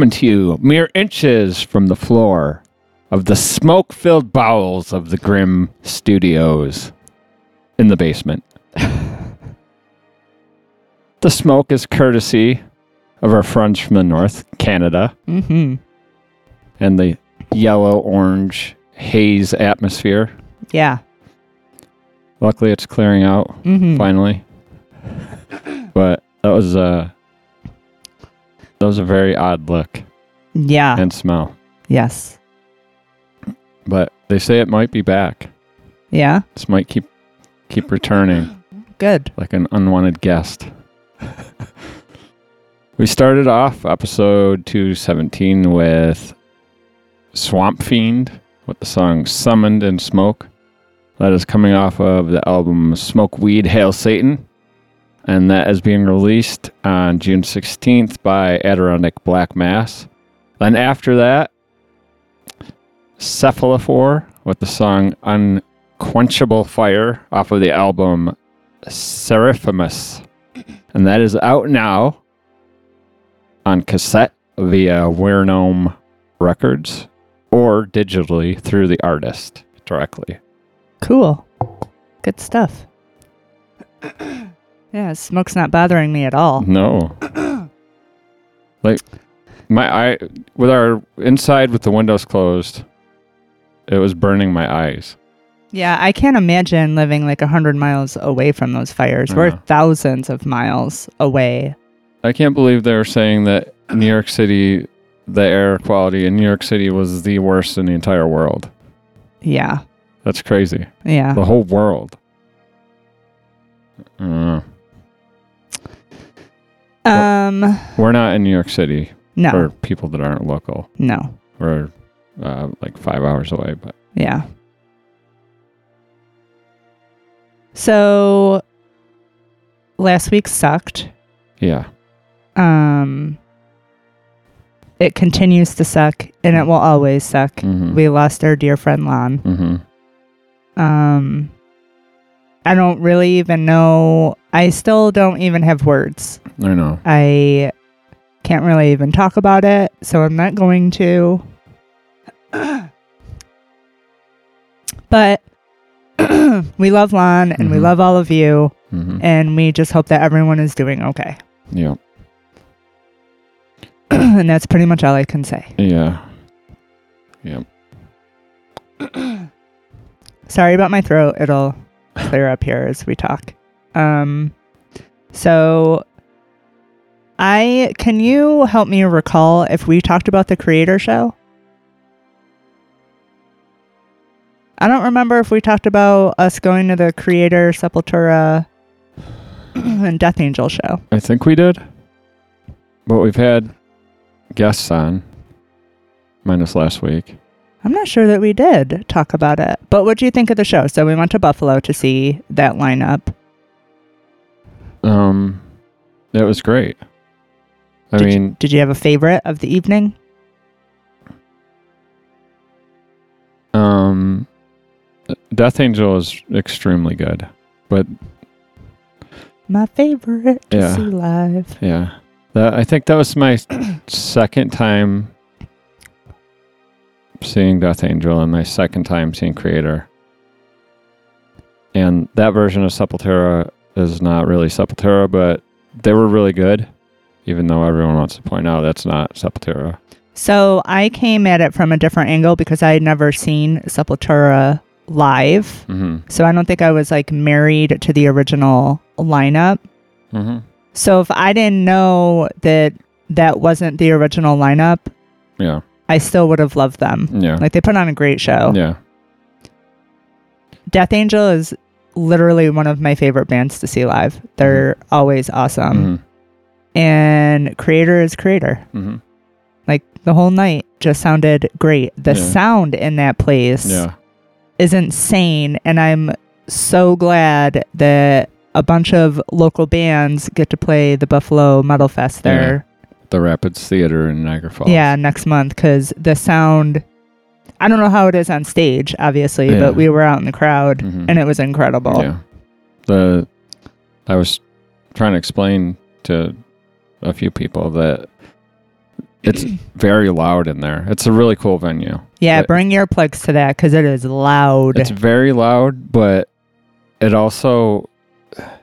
coming to you mere inches from the floor of the smoke filled bowels of the Grim Studios in the basement. the smoke is courtesy of our friends from the north, Canada, Mm-hmm. and the yellow orange haze atmosphere. Yeah. Luckily, it's clearing out Mm-hmm. finally. But that was a that was a very odd look Yeah. and smell. yes. But they say it might be back. Yeah. This might keep keep returning Good. like an unwanted guest. we started off episode 217 with Swamp Fiend with the song Summoned in Smoke. That is coming off of the album Smoke Weed Hail Satan. And that is being released on June 16th by Adirondack Black Mass. Then after that, Cephalophore with the song Unquenchable Fire off of the album Seraphimus. And that is out now on cassette via Weirnome Records or digitally through the artist directly. Cool. Good stuff. yeah, smoke's not bothering me at all. No. like my eye with our inside with the windows closed, it was burning my eyes. Yeah, I can't imagine living like a hundred miles away from those fires. We're thousands of miles away. I can't believe they're saying that New York City, the air quality in New York City was the worst in the entire world. Yeah. That's crazy. Yeah. The whole world. I don't know. Um We're not in New York City no. for people that aren't local. No. We're uh, like five hours away, but Yeah. So last week sucked. yeah. Um it continues to suck and it will always suck. Mm-hmm. We lost our dear friend Lon. mm-hmm. Um I don't really even know I still don't even have words. I know. I can't really even talk about it, so I'm not going to. but we love Lon and we Mhm. love all of you, Mm-hmm. and we just hope that everyone is doing okay. Yeah. and that's pretty much all I can say. Yeah. Yeah. Sorry about my throat. It'll clear up here as we talk. Um, so I can you help me recall if we talked about the Kreator show? I don't remember if we talked about us going to the Kreator Sepultura and Death Angel show. I think we did. But we've had guests on, minus last week. I'm not sure that we did talk about it. But what do you think of the show? So we went to Buffalo to see that lineup. Um, that was great. I Did you- mean, Did you have a favorite of the evening? um, Death Angel is extremely good. But My favorite to Yeah. see live. yeah, that, I think that was my second time seeing Death Angel and my second time seeing Kreator. And that version of Sepultura is not really Sepultura, but they were really good, even though everyone wants to point out that's not Sepultura. So I came at it from a different angle because I had never seen Sepultura live. Mm-hmm. So I don't think I was like married to the original lineup. Mm-hmm. So if I didn't know that that wasn't the original lineup, Yeah. I still would have loved them. Yeah. Like they put on a great show. Yeah. Death Angel is literally one of my favorite bands to see live. They're always awesome. Mm-hmm. And Kreator is Kreator. Mm-hmm. Like the whole night just sounded great. The Yeah. sound in that place Yeah. is insane. And I'm so glad that a bunch of local bands get to play the Buffalo Metal Fest there. The Rapids Theater in Niagara Falls. Yeah, next month because the sound. I don't know how it is on stage, obviously, Yeah. but we were out in the crowd Mhm. and it was incredible. Yeah. The I was trying to explain to a few people that it's very loud in there. It's a really cool venue. Yeah, bring earplugs to that because it is loud. It's very loud, but it also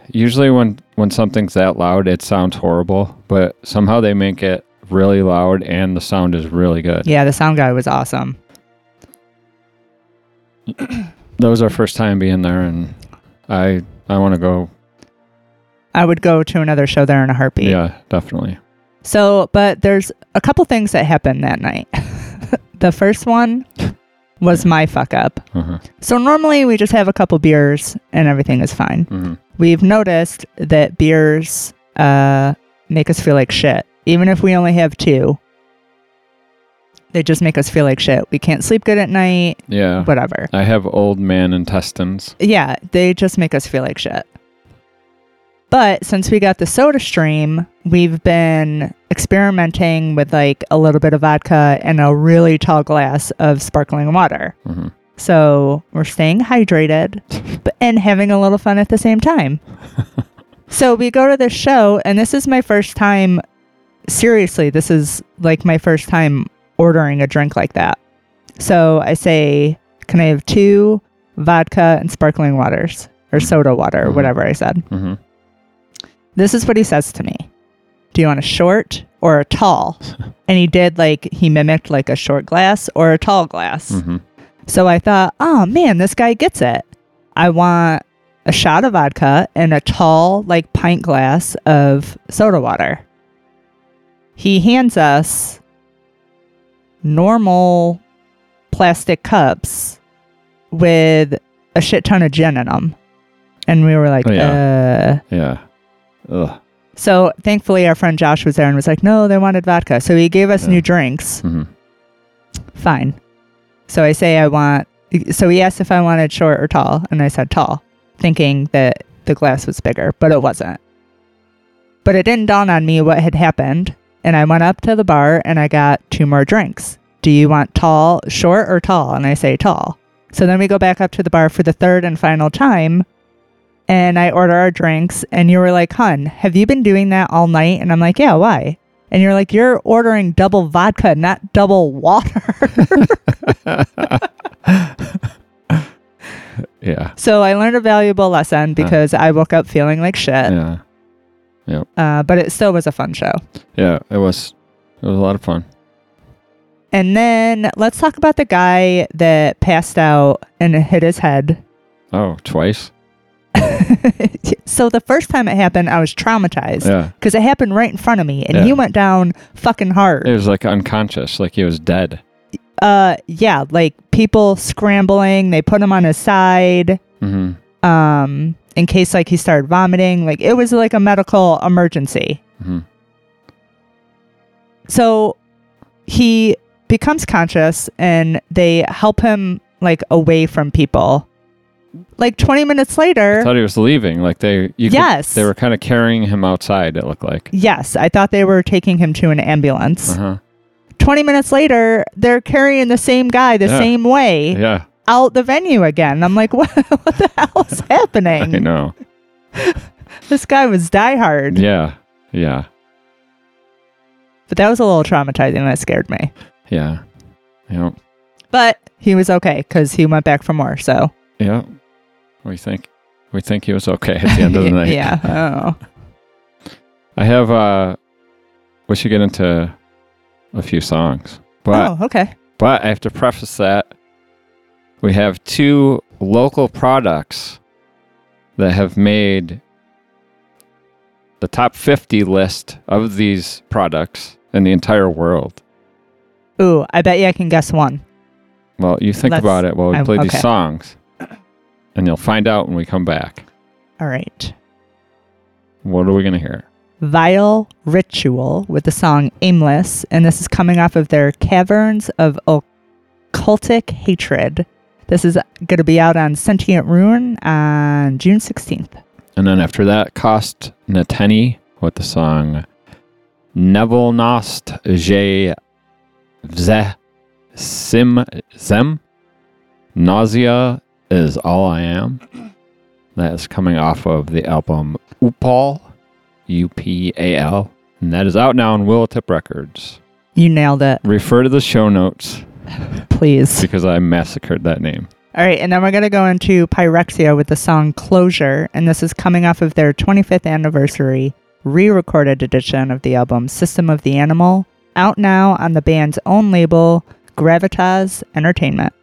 usually when when something's that loud, it sounds horrible. But somehow they make it really loud, and the sound is really good. yeah, the sound guy was awesome. That was our first time being there, and I I want to go. I would go to another show there in a heartbeat. Yeah, definitely. So, but there's a couple things that happened that night. the first one was my fuck up. Uh-huh. So normally we just have a couple beers and everything is fine. hmm We've noticed that beers uh, make us feel like shit, even if we only have two. They just make us feel like shit. We can't sleep good at night, Yeah. whatever. I have old man intestines. Yeah, they just make us feel like shit. But since we got the soda stream, we've been experimenting with like a little bit of vodka and a really tall glass of sparkling water. Mhm. So we're staying hydrated but, and having a little fun at the same time. so we go to this show, and this is my first time. Seriously, this is like my first time ordering a drink like that. So I say, Can I have two vodka and sparkling waters or soda water Mhm. whatever I said? hmm This is what he says to me Do you want a short or a tall? and he did like, he mimicked like a short glass or a tall glass. hmm So I thought, oh man, this guy gets it. I want a shot of vodka and a tall, like pint glass of soda water. He hands us normal plastic cups with a shit ton of gin in them. And we were like, Oh, uh. Yeah. Ugh. So thankfully, our friend Josh was there and was like, no, they wanted vodka. So he gave us Yeah. new drinks. hmm Fine. So I say I want. So he asked if I wanted short or tall, and I said tall, thinking that the glass was bigger, but it wasn't. But it didn't dawn on me what had happened, and I went up to the bar and I got two more drinks. Do you want tall, short, or tall? And I say tall. So then we go back up to the bar for the third and final time, and I order our drinks, and you were like, "Hun, have you been doing that all night?" And I'm like, "Yeah, why?" And you're like, "You're ordering double vodka, not double water." Yeah. So I learned a valuable lesson because I woke up feeling like shit. Yeah. Uh, but it still was a fun show. Yeah. It was. It was a lot of fun. And then let's talk about the guy that passed out and hit his head. Oh, twice. so the first time it happened, I was traumatized Yeah. because it happened right in front of me, and Yeah. he went down fucking hard. It was like unconscious, like he was dead. uh, yeah, like people scrambling. They put him on his side. hmm Um, in case like he started vomiting. Like it was like a medical emergency. hmm So he becomes conscious and they help him like away from people. Like 20 minutes later. I thought he was leaving. Like they, you could- Yes. they were kind of carrying him outside. It looked like. yes, I thought they were taking him to an ambulance. Uh huh. 20 minutes later, they're carrying the same guy the Yeah. same way Yeah, out the venue again. I'm like, what, what the hell is happening? I know. This guy was diehard. Yeah, yeah, But that was a little traumatizing. That scared me. yeah, yeah, But he was okay because he went back for more. So yeah. We think, we think he was okay at the end of the night. yeah. I. I have. uh We should get into a few songs, but oh, okay. But I have to preface that we have two local products that have made the top 50 list of these products in the entire world. Ooh, I bet you I can guess one. Well, you think Let's- about it while we play okay. these songs, and you'll find out when we come back. All right. What are we going to hear? Vile Ritual with the song Aimless, and this is coming off of their Caverns of Occultic Hatred. This is going to be out on Sentient Ruin on June 16th. And then after that, Cost Nateni with the song Nevelnost Je Vze Sim Zem. Nausea is all I am. That is coming off of the album Upal, U P A L. And that is out now on Willowtip Records. You nailed it. Refer to the show notes Please. because I massacred that name. All right, and then we're going to go into Pyrexia with the song Closure, and this is coming off of their 25th anniversary re recorded edition of the album System of the Animal, out now on the band's own label, Gravitas Entertainment.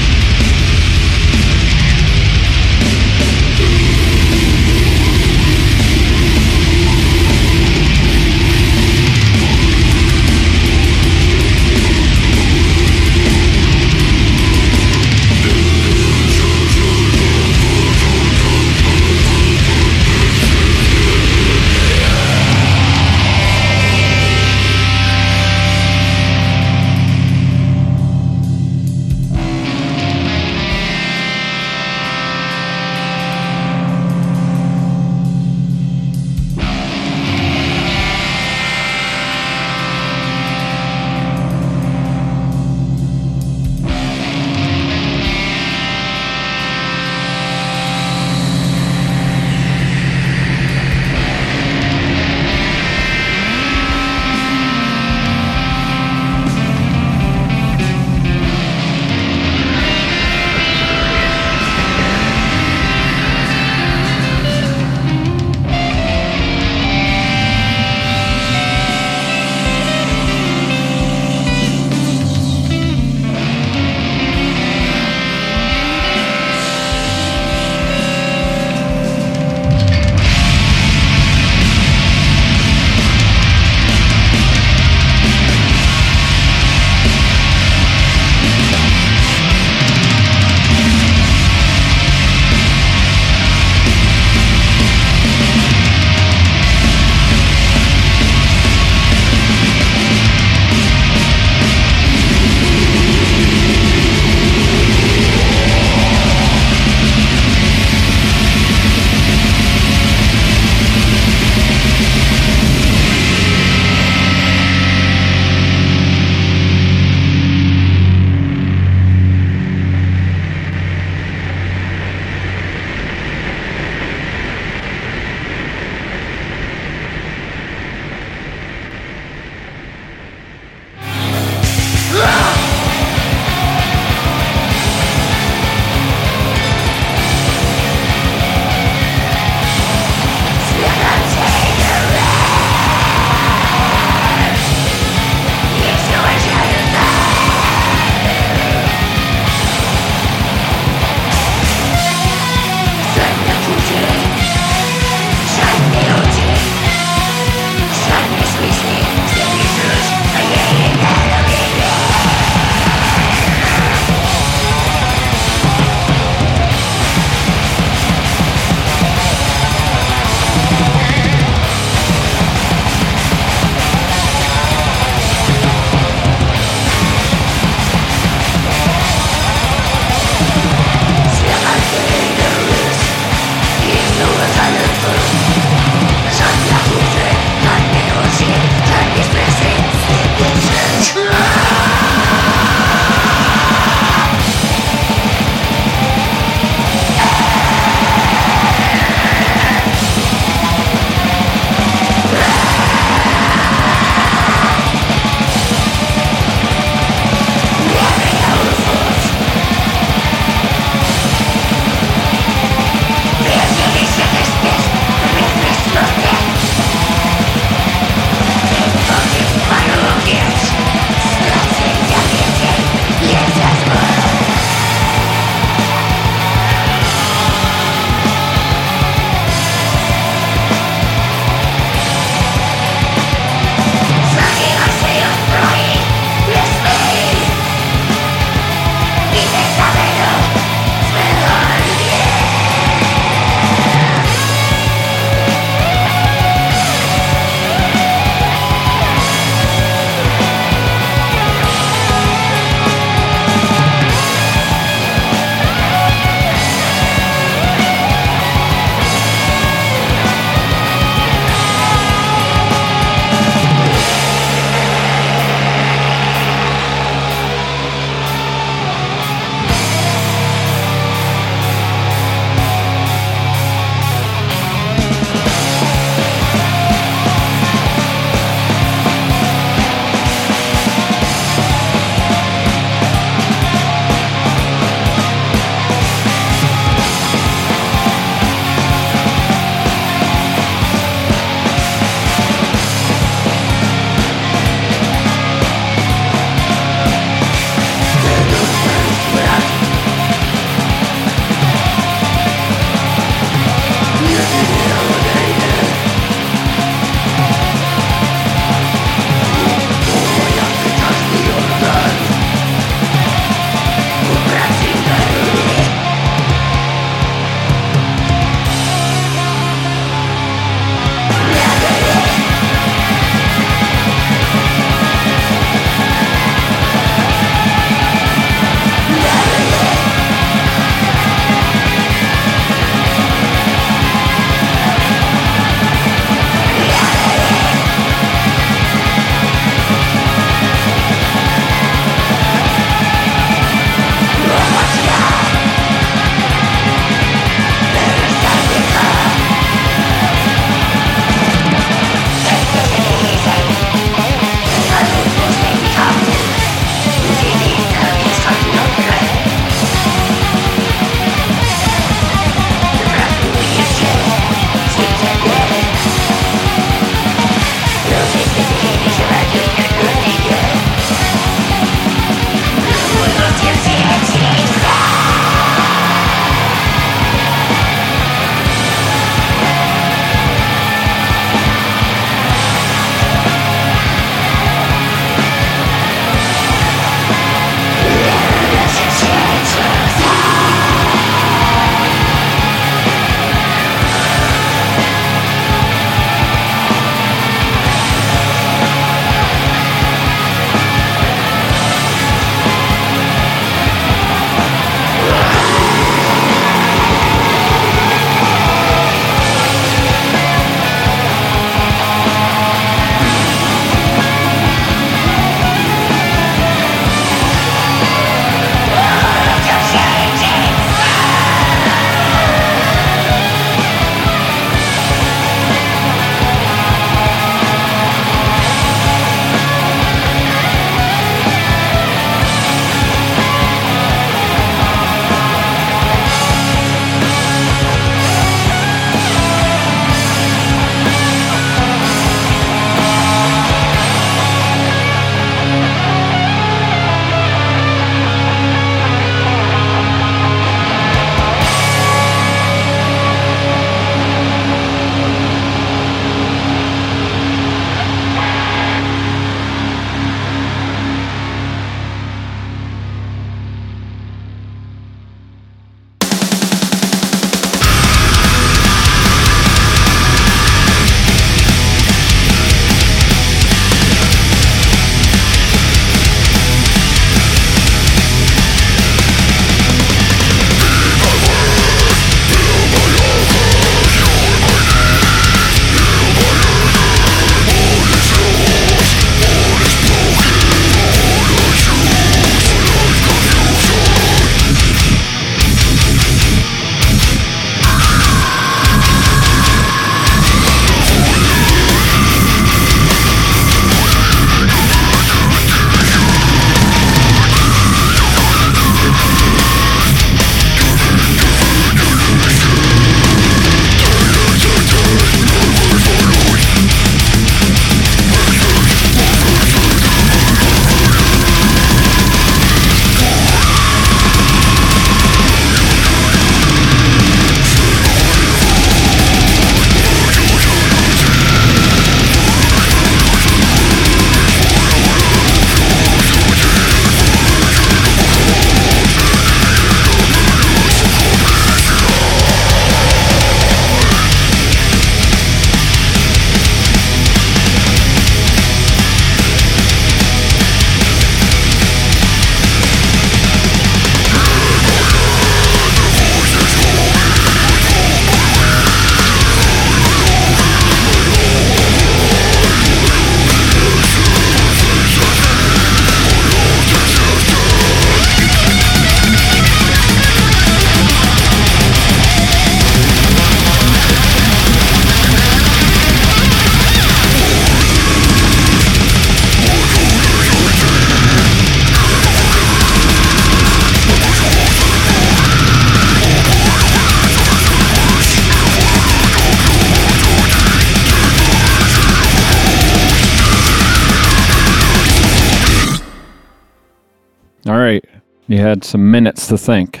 You had some minutes to think.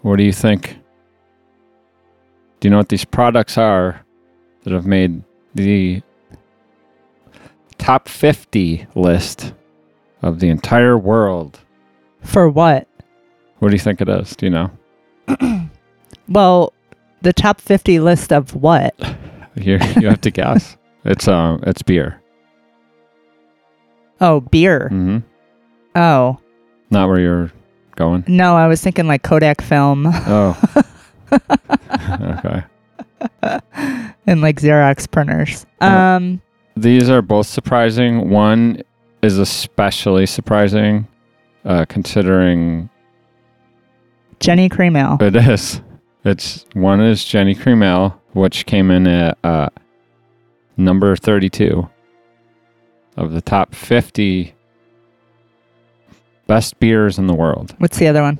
What do you think? Do you know what these products are that have made the top 50 list of the entire world? For what? What do you think it is? Do you know? Well, the top 50 list of what? You you have to guess. It's um it's beer. Oh, beer. hmm Oh, Not where you're going. no, I was thinking like Kodak film Oh. okay. and like Xerox printers. Uh, Um, These are both surprising. One is especially surprising, uh, considering Genny Cream Ale. it is. It's one is Genny Cream Ale, which came in at uh, number thirty-two of the top fifty best beers in the world. What's the other one?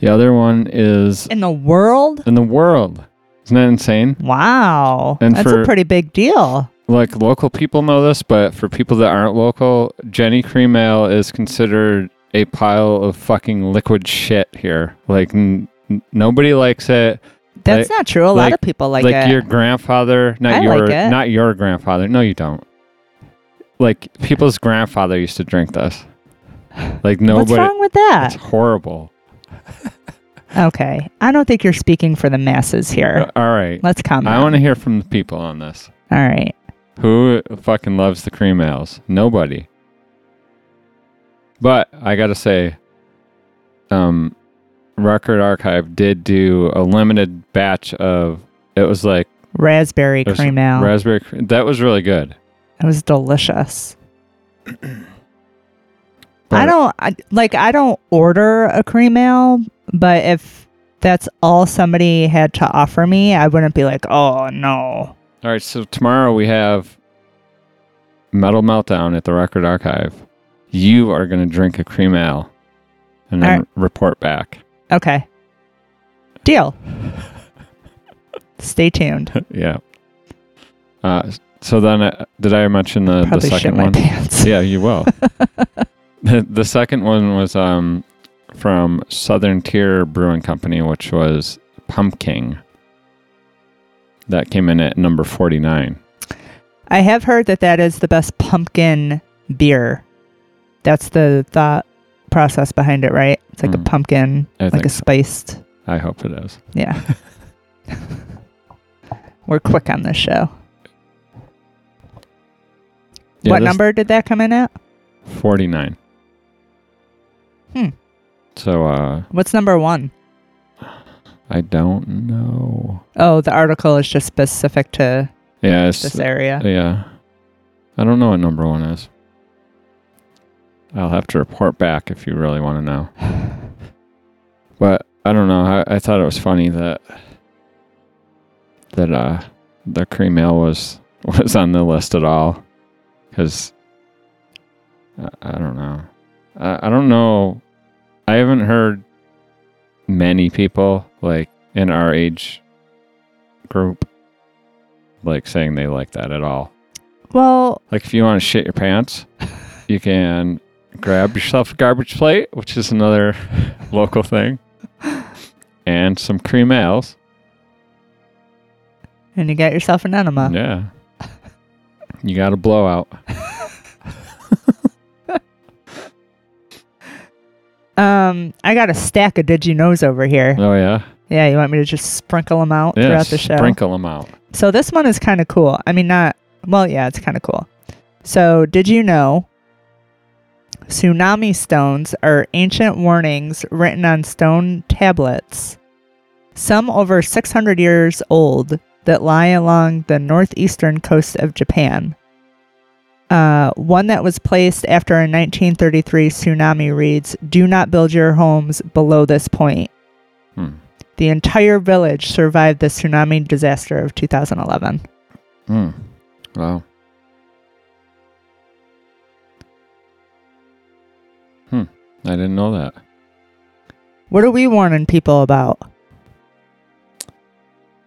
The other one is In the world? in the world. Isn't that insane? Wow. And That's for- a pretty big deal. like local people know this, but for people that aren't local, Genny Cream Ale is considered a pile of fucking liquid shit here. Like n- nobody likes it. That's Like- not true. A lot of people like, Like, it. your grandfather, not I your like not your grandfather. No, you don't. Like people's grandfather used to drink this. Like nobody. What's wrong with that? It's horrible. Okay. I don't think you're speaking for the masses here. Uh, All right. Let's comment. I want to hear from the people on this. All right. Who fucking loves the cream ales? Nobody. But I gotta say, um, Record Archive did do a limited batch of. It was like Raspberry was cream ale. raspberry. That was really good. it was delicious. I don't I, like I don't order a cream ale, but if that's all somebody had to offer me, I wouldn't be like, "Oh, no." All right, so tomorrow we have Metal Meltdown at the Record Archive. You are gonna drink a cream ale, and then right. report back. Okay. Deal. Stay tuned. yeah. Uh, so then, uh, did I mention the, the Probably shit second one? pants. yeah, you will. the, the second one was um, from Southern Tier Brewing Company, which was Pumking. That came in at number 49. I have heard that that is the best pumpkin beer. That's the thought process behind it, right? It's like a Mm. pumpkin, I like a so. spiced. I hope it is. Yeah. We're quick on this show. Yeah, what this- number did that come in at? 49. Hmm. So, uh, What's number one? I don't know. Oh, the article is just specific to Yeah, it's, this area. yeah. I don't know what number one is. I'll have to report back if you really want to know. But I don't know. I, I thought it was funny that that uh the cream ale was was on the list at all because I, I don't know. I, I don't know. I haven't heard many people like in our age group like saying they like that at all. Well, Like if you want to shit your pants, you can grab yourself a garbage plate, which is another local thing, and some cream ales. and you got yourself an enema. Yeah. You got a blowout. Um, I got a stack of Did You Knows over here. Oh yeah. Yeah, you want me to just sprinkle them out Yeah. throughout the show? Sprinkle them out. So this one is kind of cool. I mean, not well, yeah, it's kind of cool. So, did you know tsunami stones are ancient warnings written on stone tablets, some over 600 years old, that lie along the northeastern coast of Japan? Uh, one that was placed after a 1933 tsunami reads, Do not build your homes below this point. Hmm. The entire village survived the tsunami disaster of 2011. Hmm. Wow. Hmm. I didn't know that. What are we warning people about?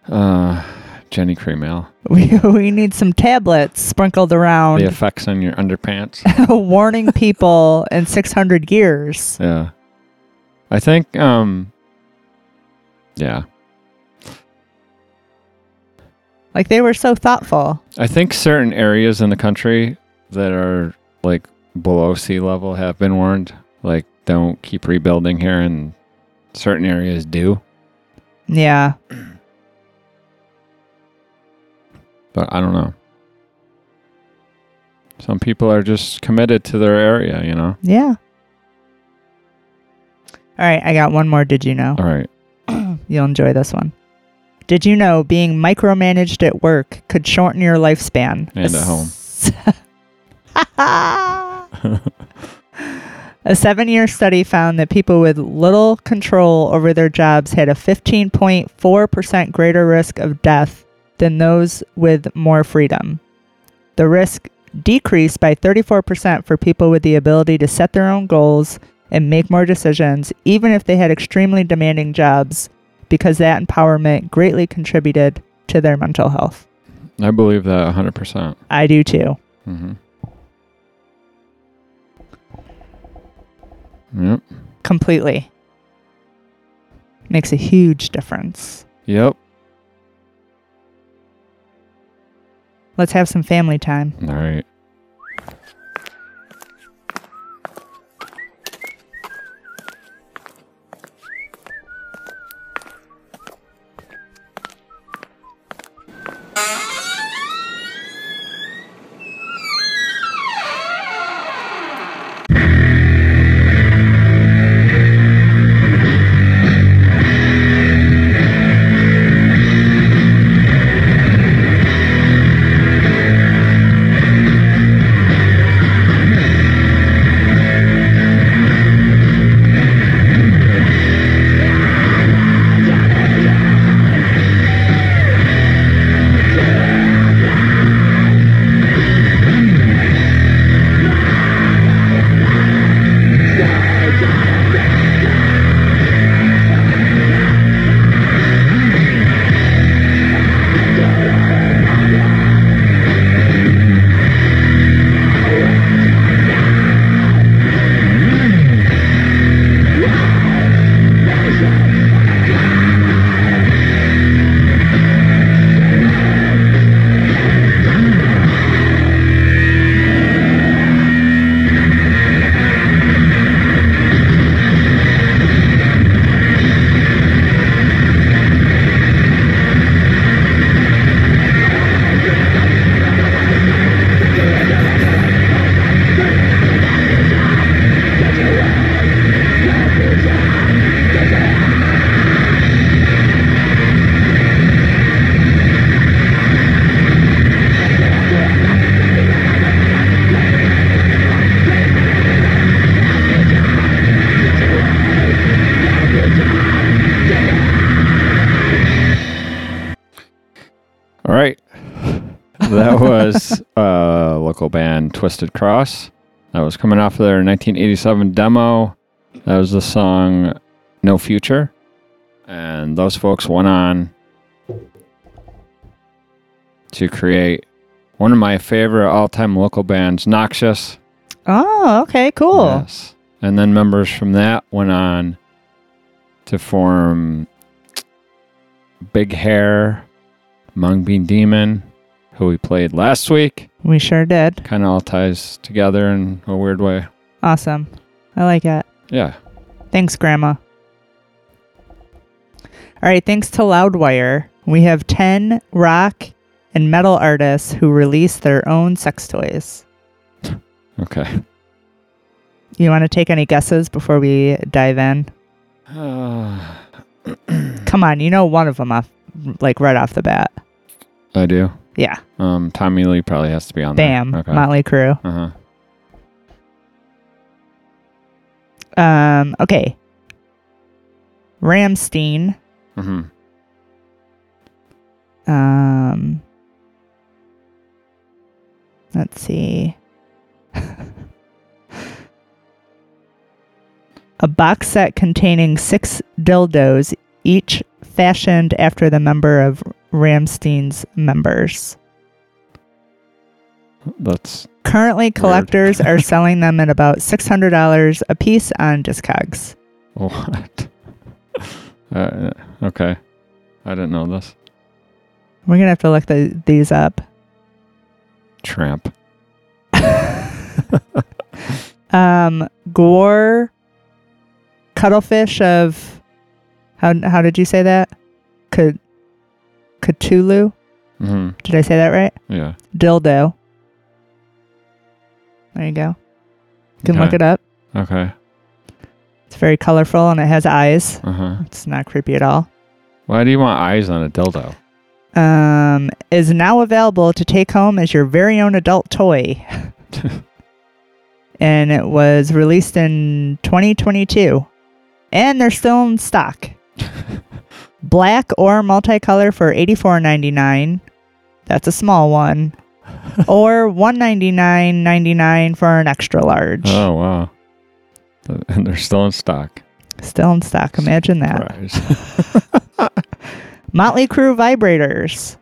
Uh, Genny Cream Ale. We, we need some tablets sprinkled around The effects on your underpants. warning people in 600 years. Yeah. I think um yeah. Like they were so thoughtful. I think certain areas in the country that are like below sea level have been warned. Like don't keep rebuilding here and certain areas do. Yeah. But I don't know. Some people are just committed to their area, you know. Yeah. All right, I got one more. Did you know? All right. You'll enjoy this one. Did you know being micromanaged at work could shorten your lifespan? And at home. A seven year study found that people with little control over their jobs had a 15.4% greater risk of death than those with more freedom. The risk decreased by 34% for people with the ability to set their own goals and make more decisions, even if they had extremely demanding jobs, because that empowerment greatly contributed to their mental health. I believe that 100%. I do too. Mm-hmm. Yep. Completely. Makes a huge difference. Yep. Let's have some family time. All right. Local band Twisted Cross. That was coming off of their 1987 demo. That was the song No Future. And those folks went on to create one of my favorite all time local bands, Noxious. Oh, okay, cool. Yes. And then members from that went on to form Big Hair, Mung Bean Demon, who we played last week. We sure did. Kind of all ties together in a weird way. Awesome. I like it. Yeah. Thanks, Grandma. All right, thanks to Loudwire, we have 10 rock and metal artists who release their own sex toys. Okay. You want to take any guesses before we dive in? Uh, Come on, you know one of them off, like right off the bat. I do. Yeah, Um, Tommy Lee probably has to be on bam, there. Okay. Motley Crue. uh huh. Um, okay. Rammstein. hmm Um, let's see. A box set containing six dildos, each fashioned after the member of Rammstein's members. That's Currently, collectors are selling them at about $600 a piece on Discogs. What? Uh, okay. I didn't know this. We're gonna have to look the, these up. Tramp. Um, GWAR, cuttlefish of how how did you say that? C- Cthulhu. hmm Did I say that right? Yeah. Dildo. There you go. You can look it up. Okay. It's very colorful and it has eyes. Uh huh. It's not creepy at all. Why do you want eyes on a dildo? Um, is now available to take home as your very own adult toy. and it was released in 2022. And they're still in stock. Black or multicolor for $84.99. That's a small one. or $199.99 for an extra large. Oh wow. And they're still in stock. Still in stock. Imagine that. Motley Crue vibrators.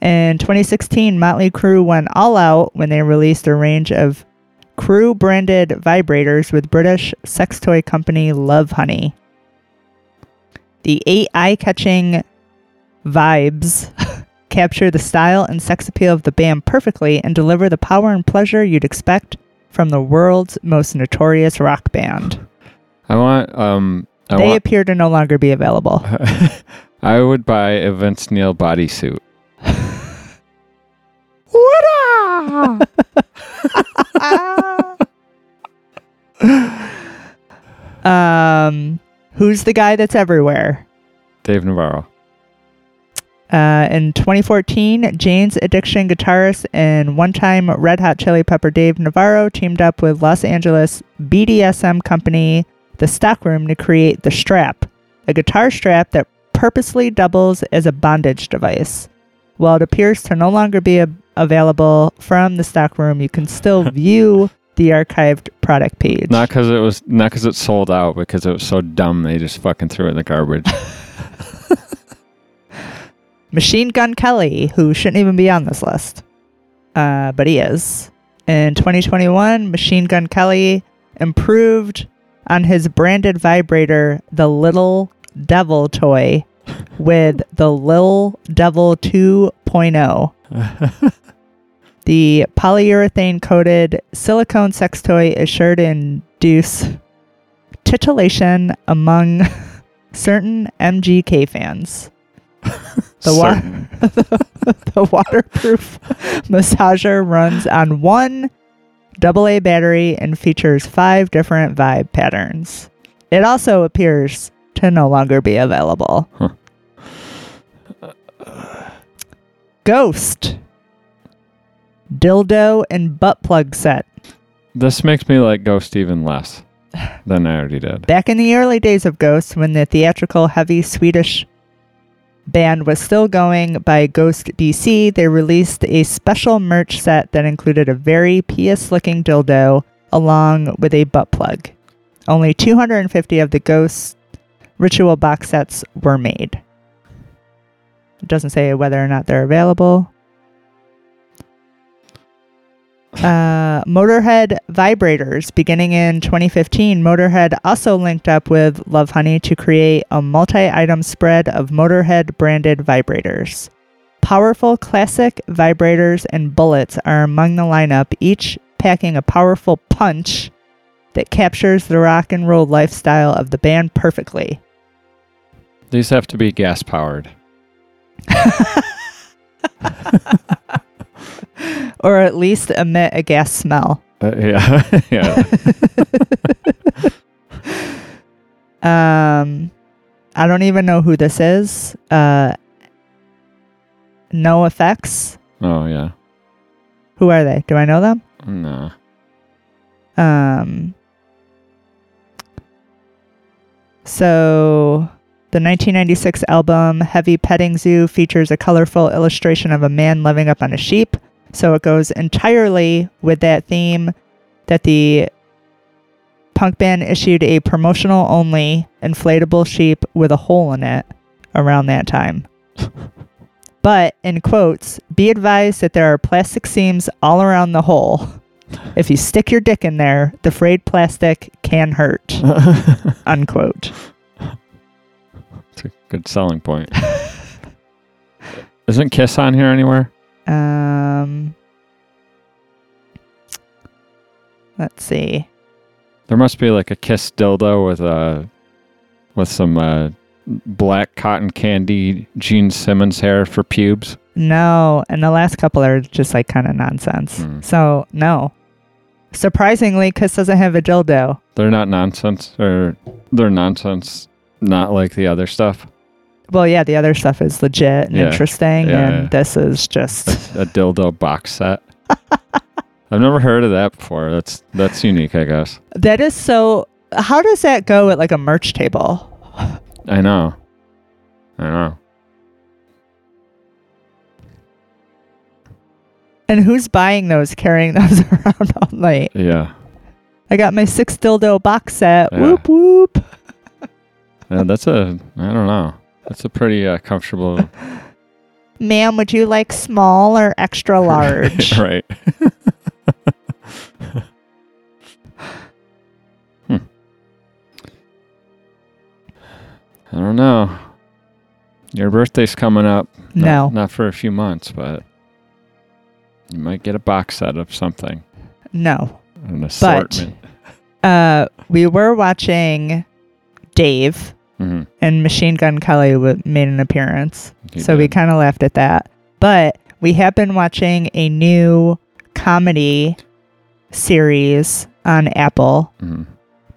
In 2016, Motley Crue went all out when they released a range of Crue branded vibrators with British sex toy company Lovehoney. The eight eye catching vibes capture the style and sex appeal of the band perfectly and deliver the power and pleasure you'd expect from the world's most notorious rock band. I want um I they want appear to no longer be available. I would buy a Vince Neil bodysuit. um, who's the guy that's everywhere? Dave Navarro. Uh, in 2014, Jane's Addiction guitarist and one-time Red Hot Chili Pepper Dave Navarro teamed up with Los Angeles BDSM company The Stockroom to create the Strap, a guitar strap that purposely doubles as a bondage device. While it appears to no longer be a- available from the Stockroom, you can still view the archived product page. Not because it was not because it sold out, because it was so dumb they just fucking threw it in the garbage. Machine Gun Kelly, who shouldn't even be on this list, uh, but he is. In 2021, Machine Gun Kelly improved on his branded vibrator, the Little Devil toy, with the Lil Devil 2.0. the polyurethane coated silicone sex toy is sure to induce titillation among certain MGK fans. The wa- Certain. the waterproof massager runs on one AA battery and features five different vibe patterns. It also appears to no longer be available. Huh. Ghost. Dildo and butt plug set. This makes me like Ghost even less than I already did. Back in the early days of Ghost, when the theatrical heavy Swedish band was still going by Ghost B.C., they released a special merch set that included a very PS looking dildo along with a butt plug. Only 250 of the Ghost ritual box sets were made. It doesn't say whether or not they're available. Uh, Motorhead vibrators. Beginning in 2015, Motorhead also linked up with Lovehoney to create a multi item spread of Motorhead branded vibrators. Powerful classic vibrators and bullets are among the lineup, each packing a powerful punch that captures the rock and roll lifestyle of the band perfectly. These have to be gas powered. Or at least emit a gas smell. Uh, yeah, yeah. Um, I don't even know who this is. Uh, NOFX. Oh yeah. Who are they? Do I know them? No. Um. So, the 1996 album Heavy Petting Zoo features a colorful illustration of a man living up on a sheep. So, it goes entirely with that theme that the punk band issued a promotional only inflatable sheep with a hole in it around that time. but, in quotes, be advised that there are plastic seams all around the hole. If you stick your dick in there, the frayed plastic can hurt. Unquote. It's a good selling point. Isn't Kiss on here anywhere? Um, let's see. There must be like a Kiss dildo with a with some uh, black cotton candy Gene Simmons hair for pubes. No, and the last couple are just like kind of nonsense. Hmm. So no. Surprisingly, Kiss doesn't have a dildo. They're not nonsense, or they're nonsense, not like the other stuff. Well, yeah, the other stuff is legit and Yeah. interesting, Yeah, and yeah. this is just A dildo box set. I've never heard of that before. That's that's unique, I guess. that is so. How does that go at like a merch table? I know. I know. And who's buying those, carrying those around all night? Yeah. I got my six dildo box set. Whoop whoop. Yeah, that's a I don't know. That's a pretty uh, comfortable Ma'am, would you like small or extra large? right. Hmm. I don't know. Your birthday's coming up. No. Not for a few months, but you might get a box set of something. No. An assortment. Uh, we were watching Dave hmm and Machine Gun Kelly w- made an appearance. You so we kind of laughed at that. But we have been watching a new comedy series on Apple, Mhm.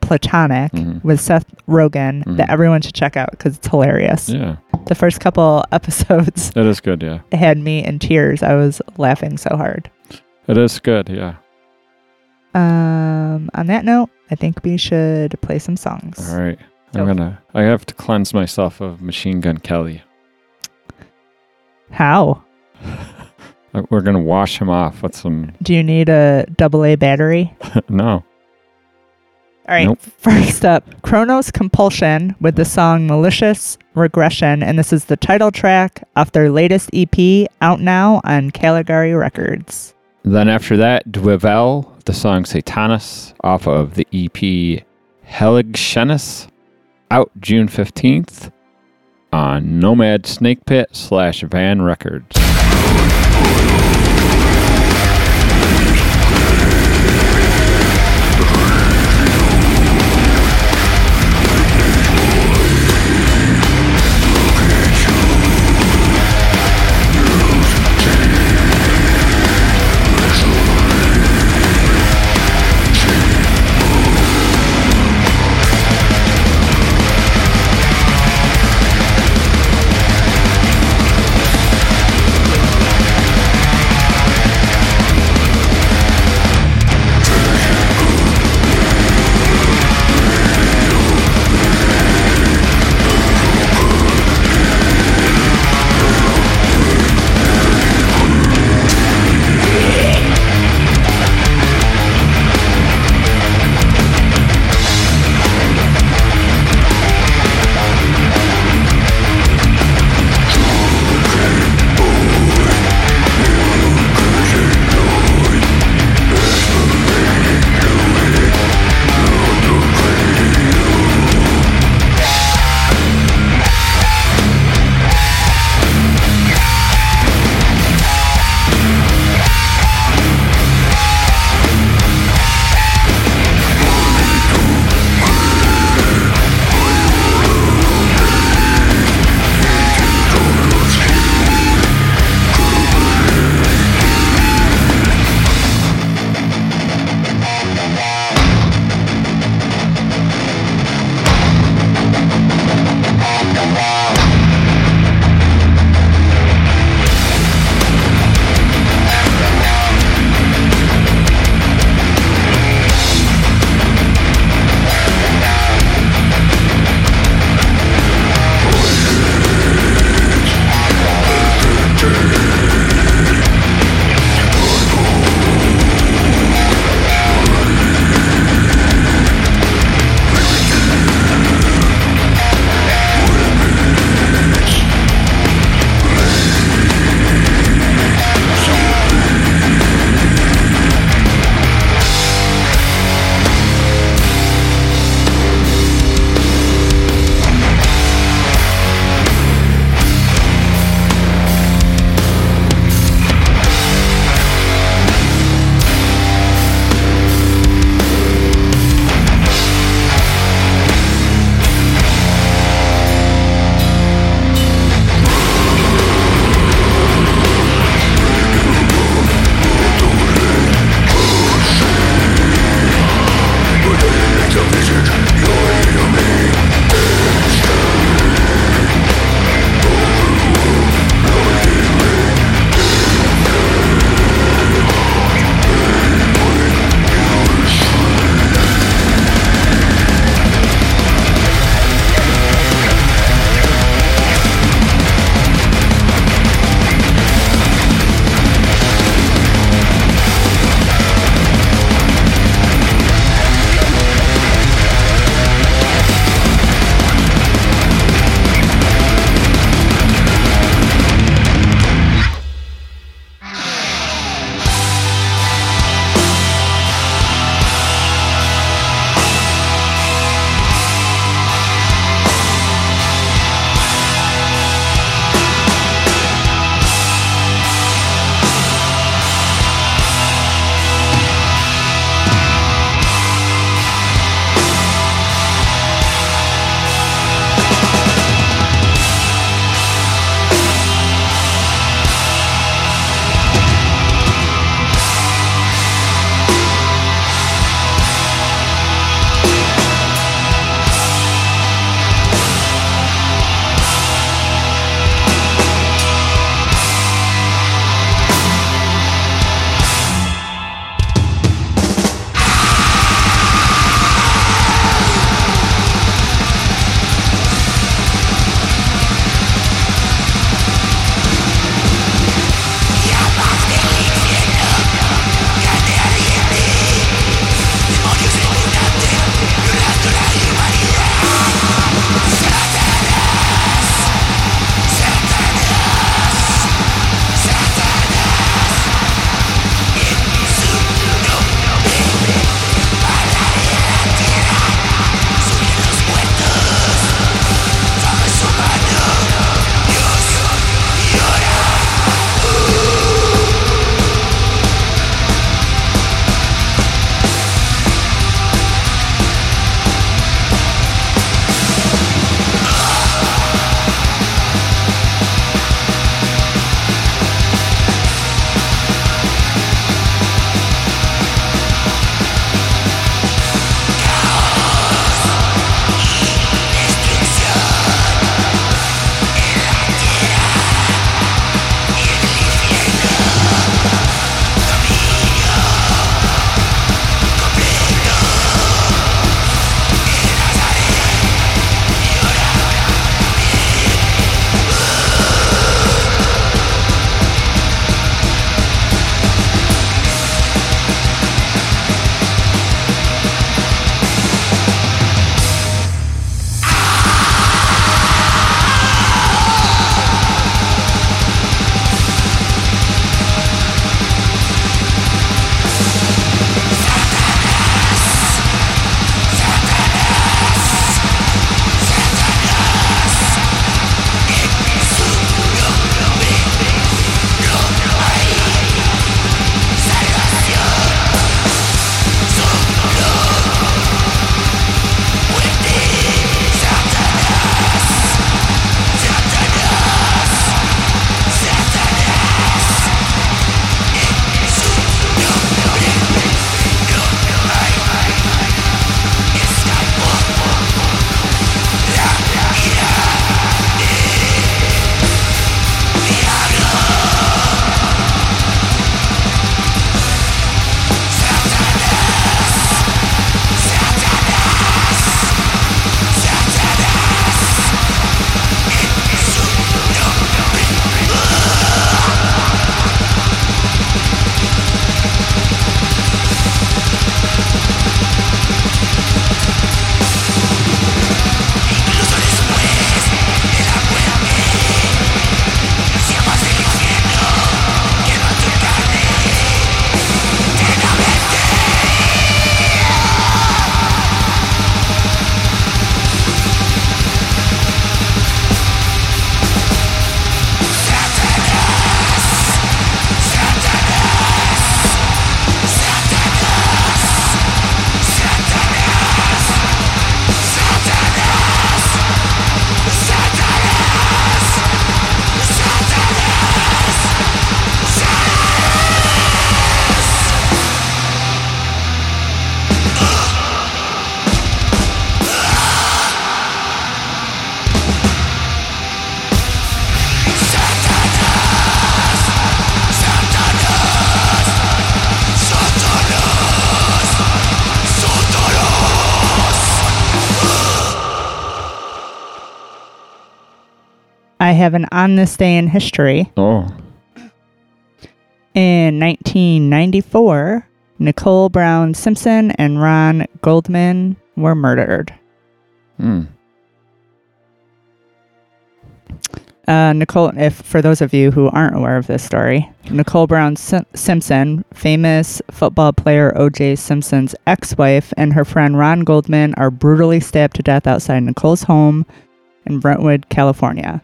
Platonic, Mhm. with Seth Rogen, that everyone should check out because it's hilarious. Yeah, The first couple episodes it is good. Yeah, had me in tears. I was laughing so hard. it is good. Yeah. Um, on that note, I think we should play some songs. All right. I'm Go. gonna. I have to cleanse myself of Machine Gun Kelly. How? Uh, We're gonna wash him off with some. Do you need a double A battery? no. All right. Nope. First up, Cronos Compulsion with the song Malicious Regression, and this is the title track off their latest EP out now on Caligari Records. Then after that, Duivel, the song Satánas off of the EP Heiligschennis, out June 15th on Nomad Snake Pit slash Van Records. Have an on this day in history. Oh. In 1994, Nicole Brown Simpson and Ron Goldman were murdered. Hmm. Uh, Nicole, if for those of you who aren't aware of this story, Nicole Brown Sim- Simpson, famous football player O.J. Simpson's ex-wife, and her friend Ron Goldman are brutally stabbed to death outside Nicole's home in Brentwood, California,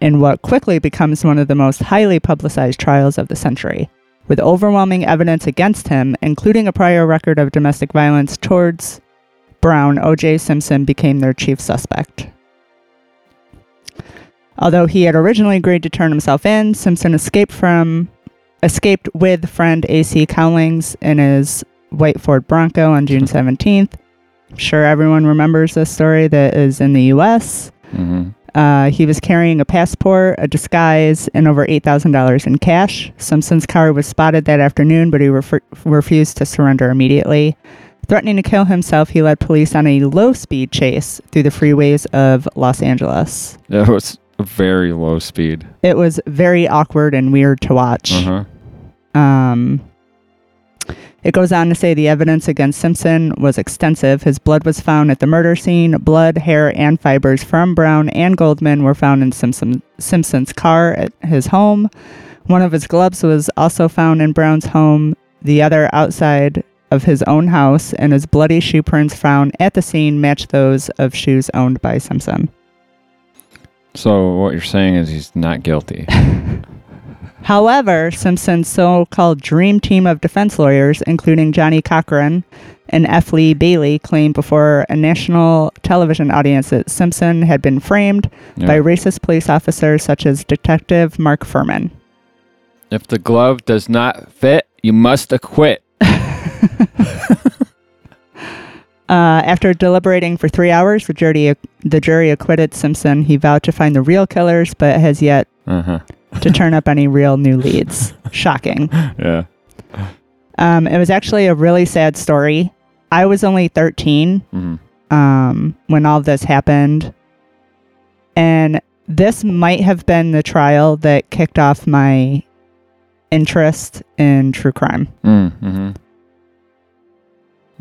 in what quickly becomes one of the most highly publicized trials of the century, with overwhelming evidence against him, including a prior record of domestic violence towards Brown. O.J. Simpson became their chief suspect. Although he had originally agreed to turn himself in, Simpson escaped from escaped with friend AC Cowlings in his white Ford Bronco on June 17th. I'm sure everyone remembers this story that is in the US. hmm Uh, he was carrying a passport, a disguise, and over $8,000 in cash. Simpson's car was spotted that afternoon, but he refer- refused to surrender immediately. Threatening to kill himself, he led police on a low speed chase through the freeways of Los Angeles. It was very low speed. It was very awkward and weird to watch. Uh huh. Um, it goes on to say the evidence against Simpson was extensive. His blood was found at the murder scene. Blood, hair, and fibers from Brown and Goldman were found in Simpson, Simpson's car at his home. One of his gloves was also found in Brown's home, the other outside of his own house, and his bloody shoe prints found at the scene matched those of shoes owned by Simpson. So what you're saying is he's not guilty. However, Simpson's so called dream team of defense lawyers, including Johnnie Cochran and F. Lee Bailey, claimed before a national television audience that Simpson had been framed Yeah. by racist police officers such as Detective Mark Fuhrman. If the glove does not fit, you must acquit. Uh, after deliberating for three hours, the jury, the jury acquitted Simpson. He vowed to find the real killers, but has yet Uh huh. to turn up any real new leads. Shocking. Yeah. Um, it was actually a really sad story. I was only 13 hmm um, when all this happened. And this might have been the trial that kicked off my interest in true crime Mm-hmm.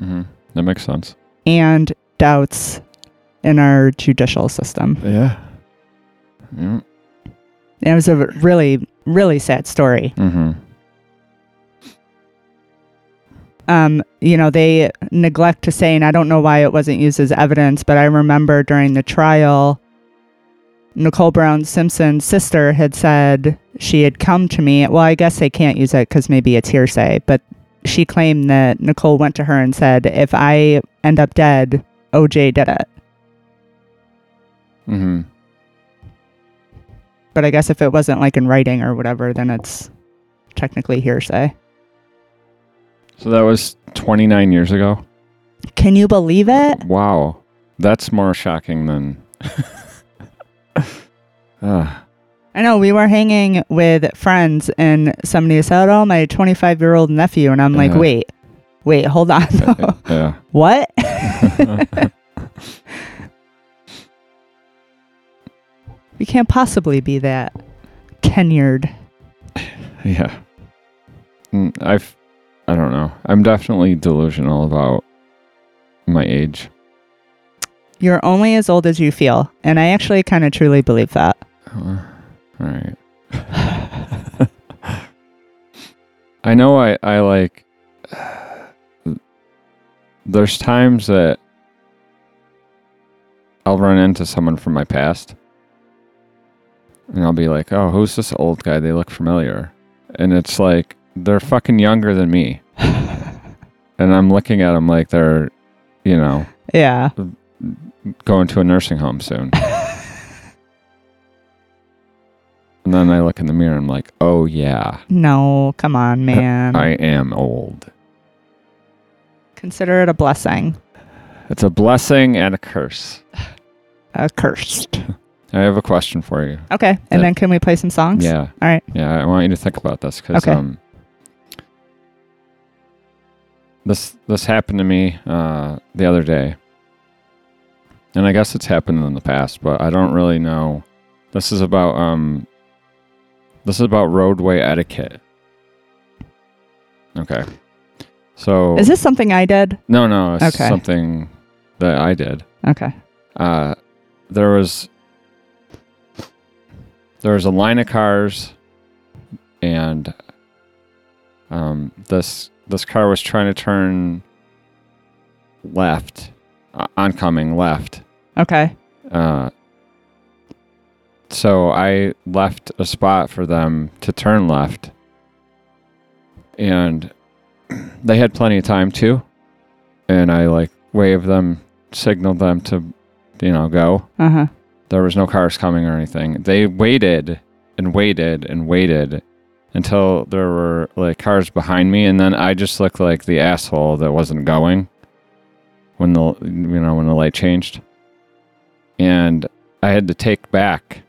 Mm-hmm. That makes sense. and doubts in our judicial system. Yeah. Yeah. It was a really, really sad story. Mm-hmm. um, you know, they neglect to say, and I don't know why it wasn't used as evidence, but I remember during the trial, Nicole Brown Simpson's sister had said she had come to me. Well, I guess they can't use it because maybe it's hearsay, but she claimed that Nicole went to her and said, if I end up dead, OJ did it. Mm-hmm. But I guess if it wasn't like in writing or whatever, then it's technically hearsay. So that was 29 years ago. Can you believe it? Wow. That's more shocking than. Ah. I know we were hanging with friends and somebody said, "Oh, my 25 year old nephew," and I'm like, Uh-huh. "Wait, wait, hold on, yeah. what?" we can't possibly be that tenured. Yeah. Mm, I've. I don't know. I'm definitely delusional about my age. You're only as old as you feel, and I actually kind of truly believe that. Uh, all right. I know I, I like. There's times that I'll run into someone from my past. And I'll be like, oh, who's this old guy? They look familiar. And it's like, they're fucking younger than me. and I'm looking at them like they're, you know, Yeah, going to a nursing home soon. and then I look in the mirror and I'm like, oh, yeah, no, come on, man. I am old. Consider it a blessing, It's a blessing and a curse. a cursed. I have a question for you. Okay, and That- then can we play some songs? Yeah. All right. Yeah, I want you to think about this because Okay. um, this this happened to me uh, the other day, and I guess it's happened in the past, but I don't really know This is about um. This is about roadway etiquette. Okay. So Is this something I did? no, no, it's Okay. something that I did. Okay. uh, there was there was a line of cars, and um, this this car was trying to turn left, uh, oncoming left. Okay. Uh, so I left a spot for them to turn left, and they had plenty of time too. And I like waved them, signaled them to, you know, go. Uh huh. There was no cars coming or anything. They waited and waited and waited until there were like cars behind me, and then I just looked like the asshole that wasn't going when the you know when the light changed, and I had to take back.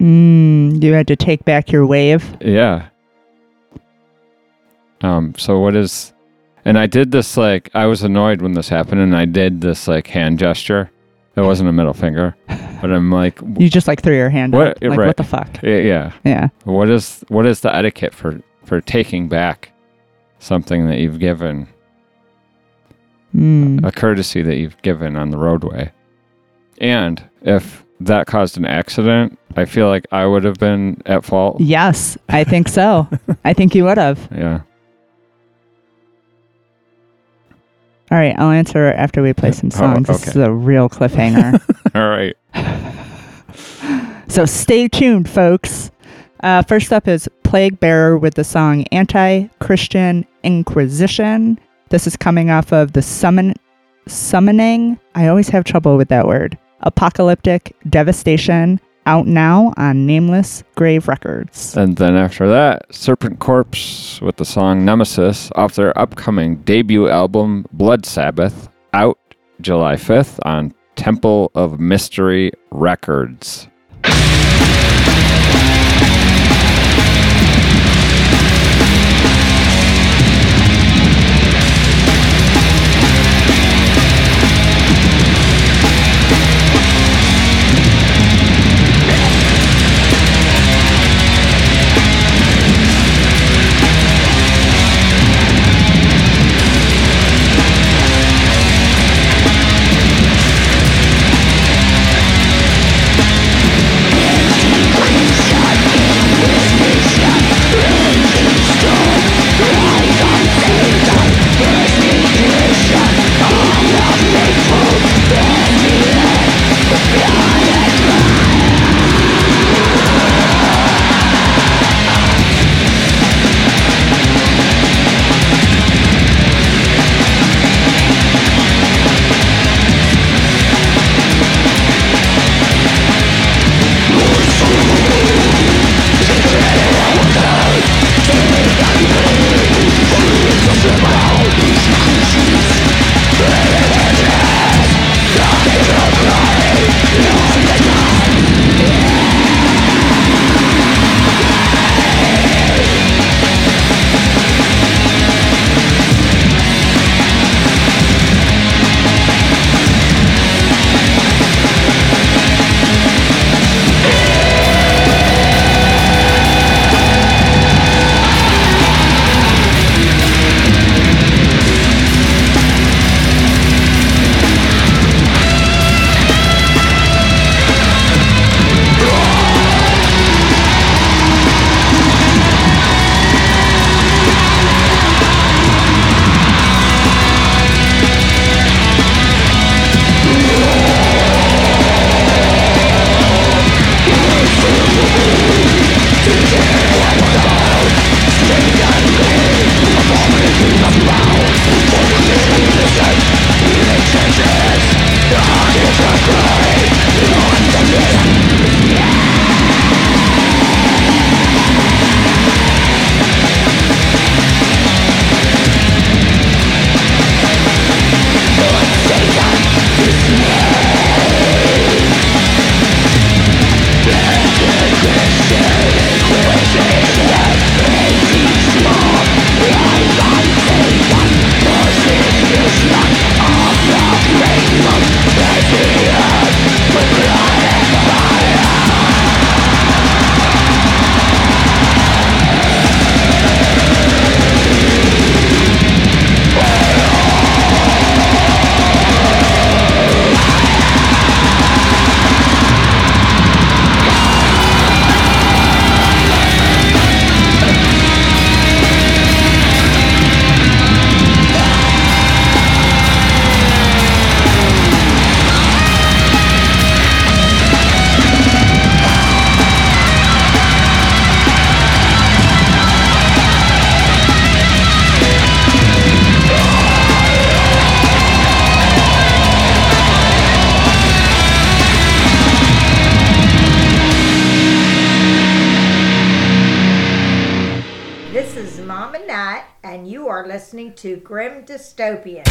Mm, you had to take back your wave. Yeah. Um. So what is? And I did this like I was annoyed when this happened, and I did this like hand gesture. It wasn't a middle finger, but I'm like, You just like threw your hand What- up. Like right. what the fuck? yeah, yeah. Yeah. What is what is the etiquette for for taking back something that you've given Mm. a courtesy that you've given on the roadway? And if that caused an accident, I feel like I would have been at fault. Yes, I think so. I think you would have. Yeah. All right, I'll answer after we play some Oh, songs. This is a real cliffhanger. All right. so stay tuned, folks. Uh, first up is Plague Bearer with the song Anti Christian Inquisition. This is coming off of the summon, Summoning. I always have trouble with that word. Apocalyptic Devastation, out now on Nameless Grave Records. And then after that, Serpent Corpse with the song Nemesis off their upcoming debut album Blood Sabbath, out July 5th on Temple of Mystery Records. Listening to Grim Dystopian.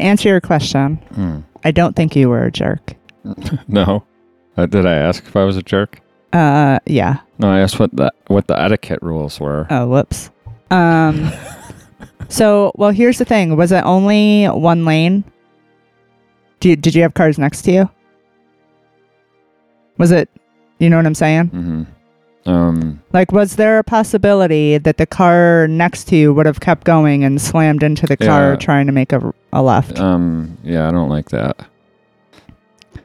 To answer your question, Hmm. I don't think you were a jerk. No. Uh, did I ask if I was a jerk? Uh, yeah. No, I asked what the what the etiquette rules were. Oh, whoops. Um, so, well, here's the thing. Was it only one lane? Do you, did you have cars next to you? Was it, you know what I'm saying? Mm-hmm. Um. Like, was there a possibility that the car next to you would have kept going and slammed into the car Yeah. trying to make a, a left? Um. Yeah, I don't like that.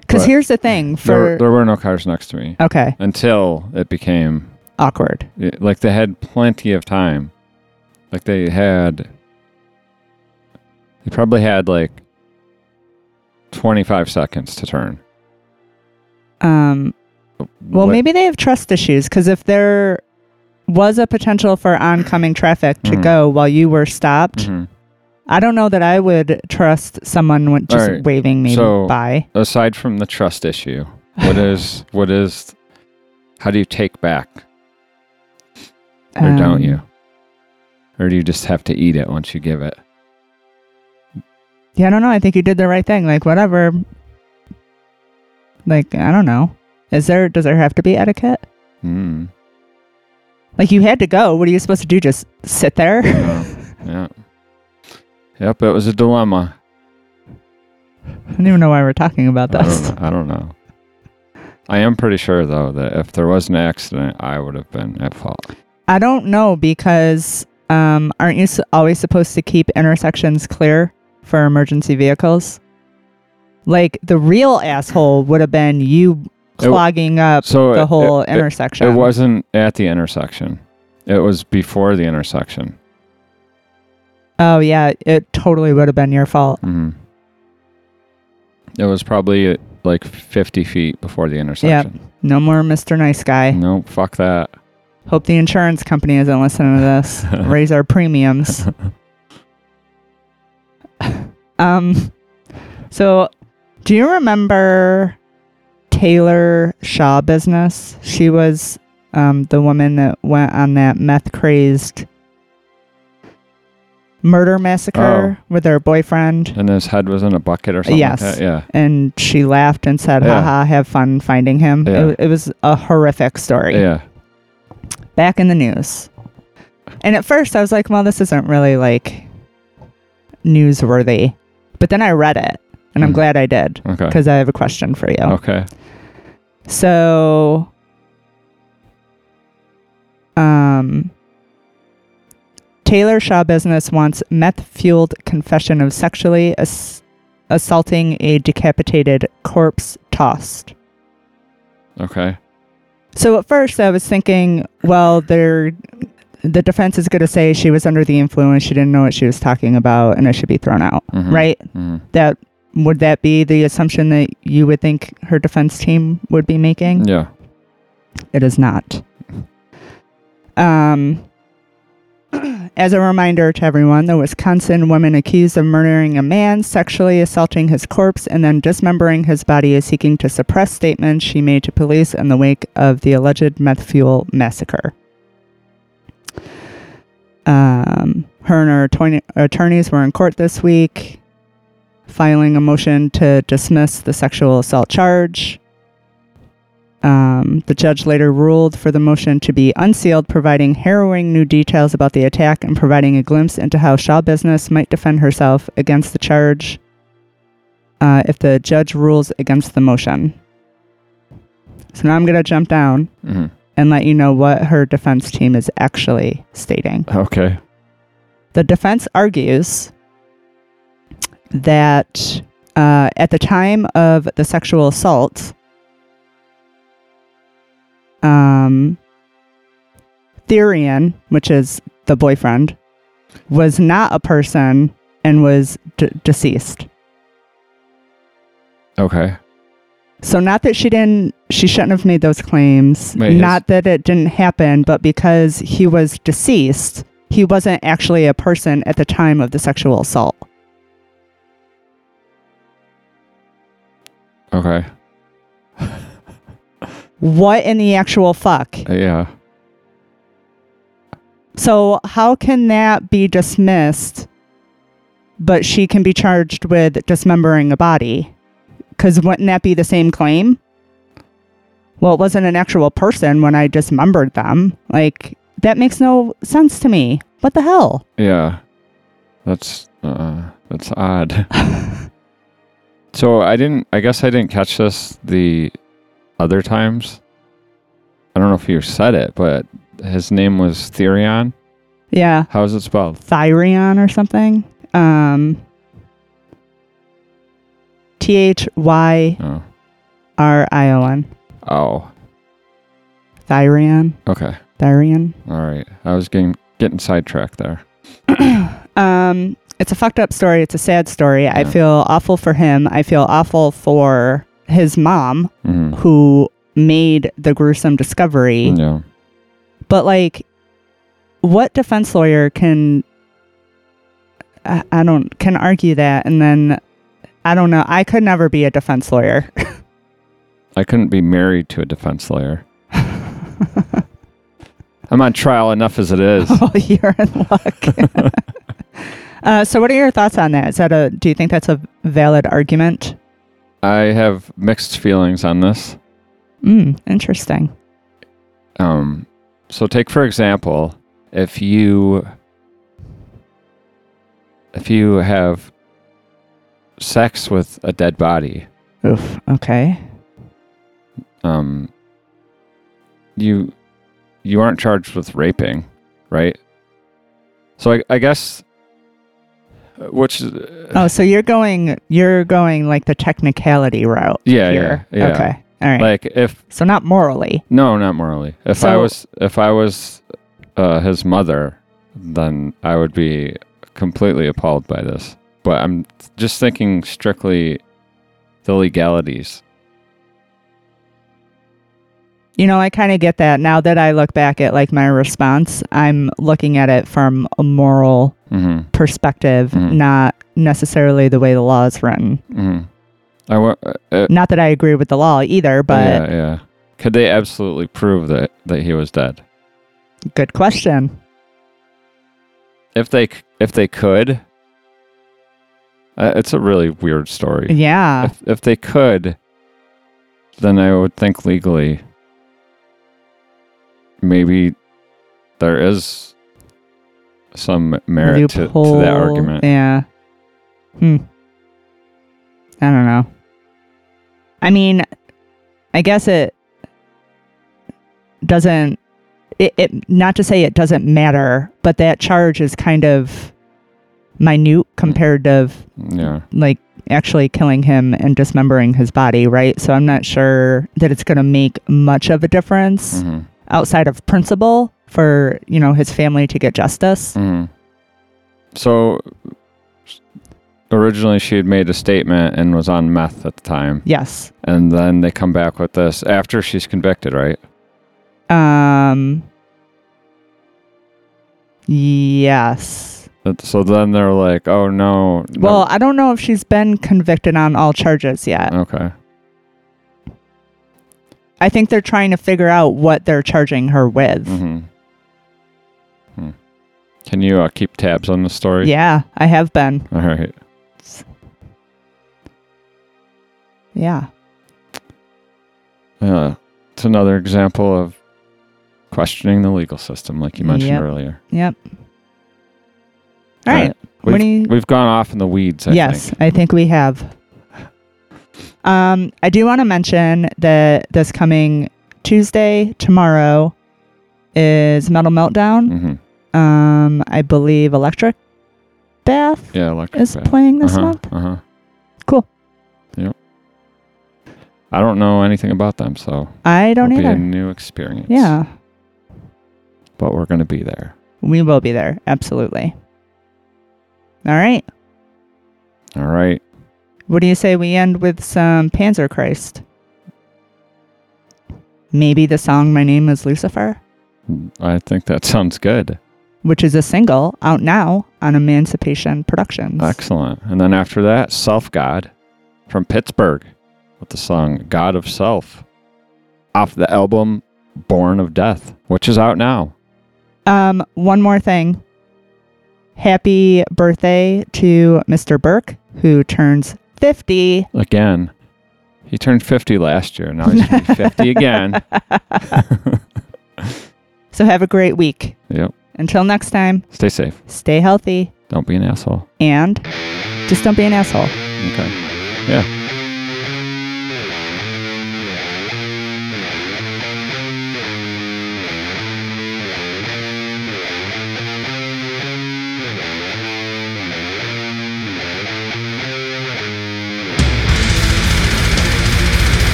Because but here's the thing for. There, there were no cars next to me okay, until it became awkward. like they had plenty of time. Like they had, they probably had like 25 seconds to turn. Um, well, What- maybe they have trust issues because if there was a potential for oncoming traffic to Mhm. go while you were stopped, Mhm. I don't know that I would trust someone just Alright, waving me so- by. Aside from the trust issue, what is what is? How do you take back, or don't Um, you? Or do you just have to eat it once you give it? Yeah, I don't know. I think you did the right thing. Like whatever. Like I don't know. Is there? Does there have to be etiquette? Mm. Like you had to go. What are you supposed to do? Just sit there? Yeah. yeah. Yep, it was a dilemma. I don't even know why we're talking about this. I don't, I don't know. I am pretty sure though that if there was an accident, I would have been at fault. I don't know because um, aren't you always supposed to keep intersections clear for emergency vehicles? Like the real asshole would have been you It- clogging up so the it- whole it- it- intersection. It wasn't at the intersection. It was before the intersection. Oh yeah, it totally would have been your fault. hmm It was probably like 50 feet before the intersection. No more Mr. Nice Guy. No, fuck that. Hope the insurance company isn't listening to this. Raise our premiums. um, so do you remember Taylor Schabusiness? She was um, the woman that went on that meth crazed murder massacre with her boyfriend. And his head was in a bucket or something Yes. like that. Yeah. And she laughed and said, Yeah. haha, have fun finding him. Yeah. It, it was a horrific story. Yeah. back in the news. And at first I was like, well, this isn't really like newsworthy. But then I read it and I'm Mm. glad I did Okay. because I have a question for you. Okay. So, um, Taylor Schabusiness wants meth fueled confession of sexually ass- assaulting a decapitated corpse tossed. Okay. So at first I was thinking, well, they're, the defense is going to say she was under the influence, she didn't know what she was talking about, and it should be thrown out, Mhm. right? Mhm. That would that be the assumption that you would think her defense team would be making? Yeah. It is not. Um, as a reminder to everyone, the Wisconsin woman accused of murdering a man, sexually assaulting his corpse, and then dismembering his body is seeking to suppress statements she made to police in the wake of the alleged meth fuel massacre. Um, her and her attorney- attorneys were in court this week, filing a motion to dismiss the sexual assault charge. Um, the judge later ruled for the motion to be unsealed, providing harrowing new details about the attack and providing a glimpse into how Schabusiness might defend herself against the charge uh, if the judge rules against the motion. So now I'm going to jump down Mhm. and let you know what her defense team is actually stating. Okay. The defense argues that uh, at the time of the sexual assault, um, Thyrion, which is the boyfriend, was not a person and was d- deceased. Okay. So not that she didn't, she shouldn't have made those claims. Wait, his- not that it didn't happen, but because he was deceased, he wasn't actually a person at the time of the sexual assault. Okay. What in the actual fuck? Yeah. So how can that be dismissed, but she can be charged with dismembering a body? Because wouldn't that be the same claim? Well, it wasn't an actual person when I dismembered them. Like that makes no sense to me. What the hell? Yeah. That's uh that's odd. so I didn't I guess I didn't catch this the other times. I don't know if you said it, but his name was Thyrion. Yeah, How is it spelled? Thyrion or something. Um, T H Y. R I O N. Oh. Thyrion. Okay. Thyrion. All right. I was getting getting sidetracked there. um, it's a fucked up story. It's a sad story. I feel awful for him. I feel awful for his mom Mhm. who made the gruesome discovery. Yeah. But like, what defense lawyer can I, I don't can argue that? And then I don't know. I could never be a defense lawyer. I couldn't be married to a defense lawyer. I'm on trial enough as it is. oh, you're in luck. uh, so, what are your thoughts on that? Is that a? Do you think that's a valid argument? I have mixed feelings on this. Mm, interesting. Um, so take for example, if you if you have sex with a dead body, Oof. Okay. um, you you aren't charged with raping, right? So I, I guess which Oh, so you're going. You're going like the technicality route. Yeah, here. yeah, yeah. Okay. All right. like if so not morally. no, not morally. If I was if I was uh, his mother, then I would be completely appalled by this. But I'm just thinking strictly the legalities. You know, I kind of get that now that I look back at like my response. I'm looking at it from a moral hmm perspective, Mhm. not necessarily the way the law is written. hmm I uh, uh, Not that I agree with the law either, but yeah, yeah. Could they absolutely prove that that he was dead? good question. If they if they could, uh, it's a really weird story. Yeah. If if they could, then I would think legally. Maybe there is some merit to, to that argument. Yeah. Hmm. I don't know. I mean, I guess it doesn't. It, it not to say it doesn't matter, but that charge is kind of minute compared to Yeah. like actually killing him and dismembering his body, right? So I'm not sure that it's going to make much of a difference hmm outside of principle for you know his family to get justice. hmm So originally she had made a statement and was on meth at the time, Yes. and then they come back with this after she's convicted, right? Um. Yes. So then they're like, "Oh no." no- Well, I don't know if she's been convicted on all charges yet. okay. I think they're trying to figure out what they're charging her with. hmm Hmm. Can you uh, keep tabs on the story? Yeah, I have been. All right. Yeah. Uh, it's another example of questioning the legal system, like you mentioned Yep. earlier. Yep. All right. We've, you- we've gone off in the weeds. I yes, think. I think we have. Um, I do want to mention that this coming Tuesday, tomorrow, is Metal Meltdown. hmm Um, I believe Electric Bath Yeah, electric. is bath. playing this uh-huh, month. Uh-huh. Cool. Yep. I don't know anything about them, so I don't it'll be a either. new experience. Yeah, But we're going to be there. we will be there. Absolutely. All right. All right. What do you say we end with some Panzerchrist? Maybe the song My Name is Lucifer, I think that sounds good. which is a single out now on Emancipation Productions. Excellent. And then after that, Selfgod from Pittsburgh with the song God of Self off the album Born of Death, which is out now. Um, one more thing. Happy birthday to Mr. Burke, who turns 50. Again, he turned 50 last year. Now he's going to be 50 again. So have a great week. Yep. Until next time, Stay safe. stay healthy Don't be an asshole. and just don't be an asshole. Okay. Yeah.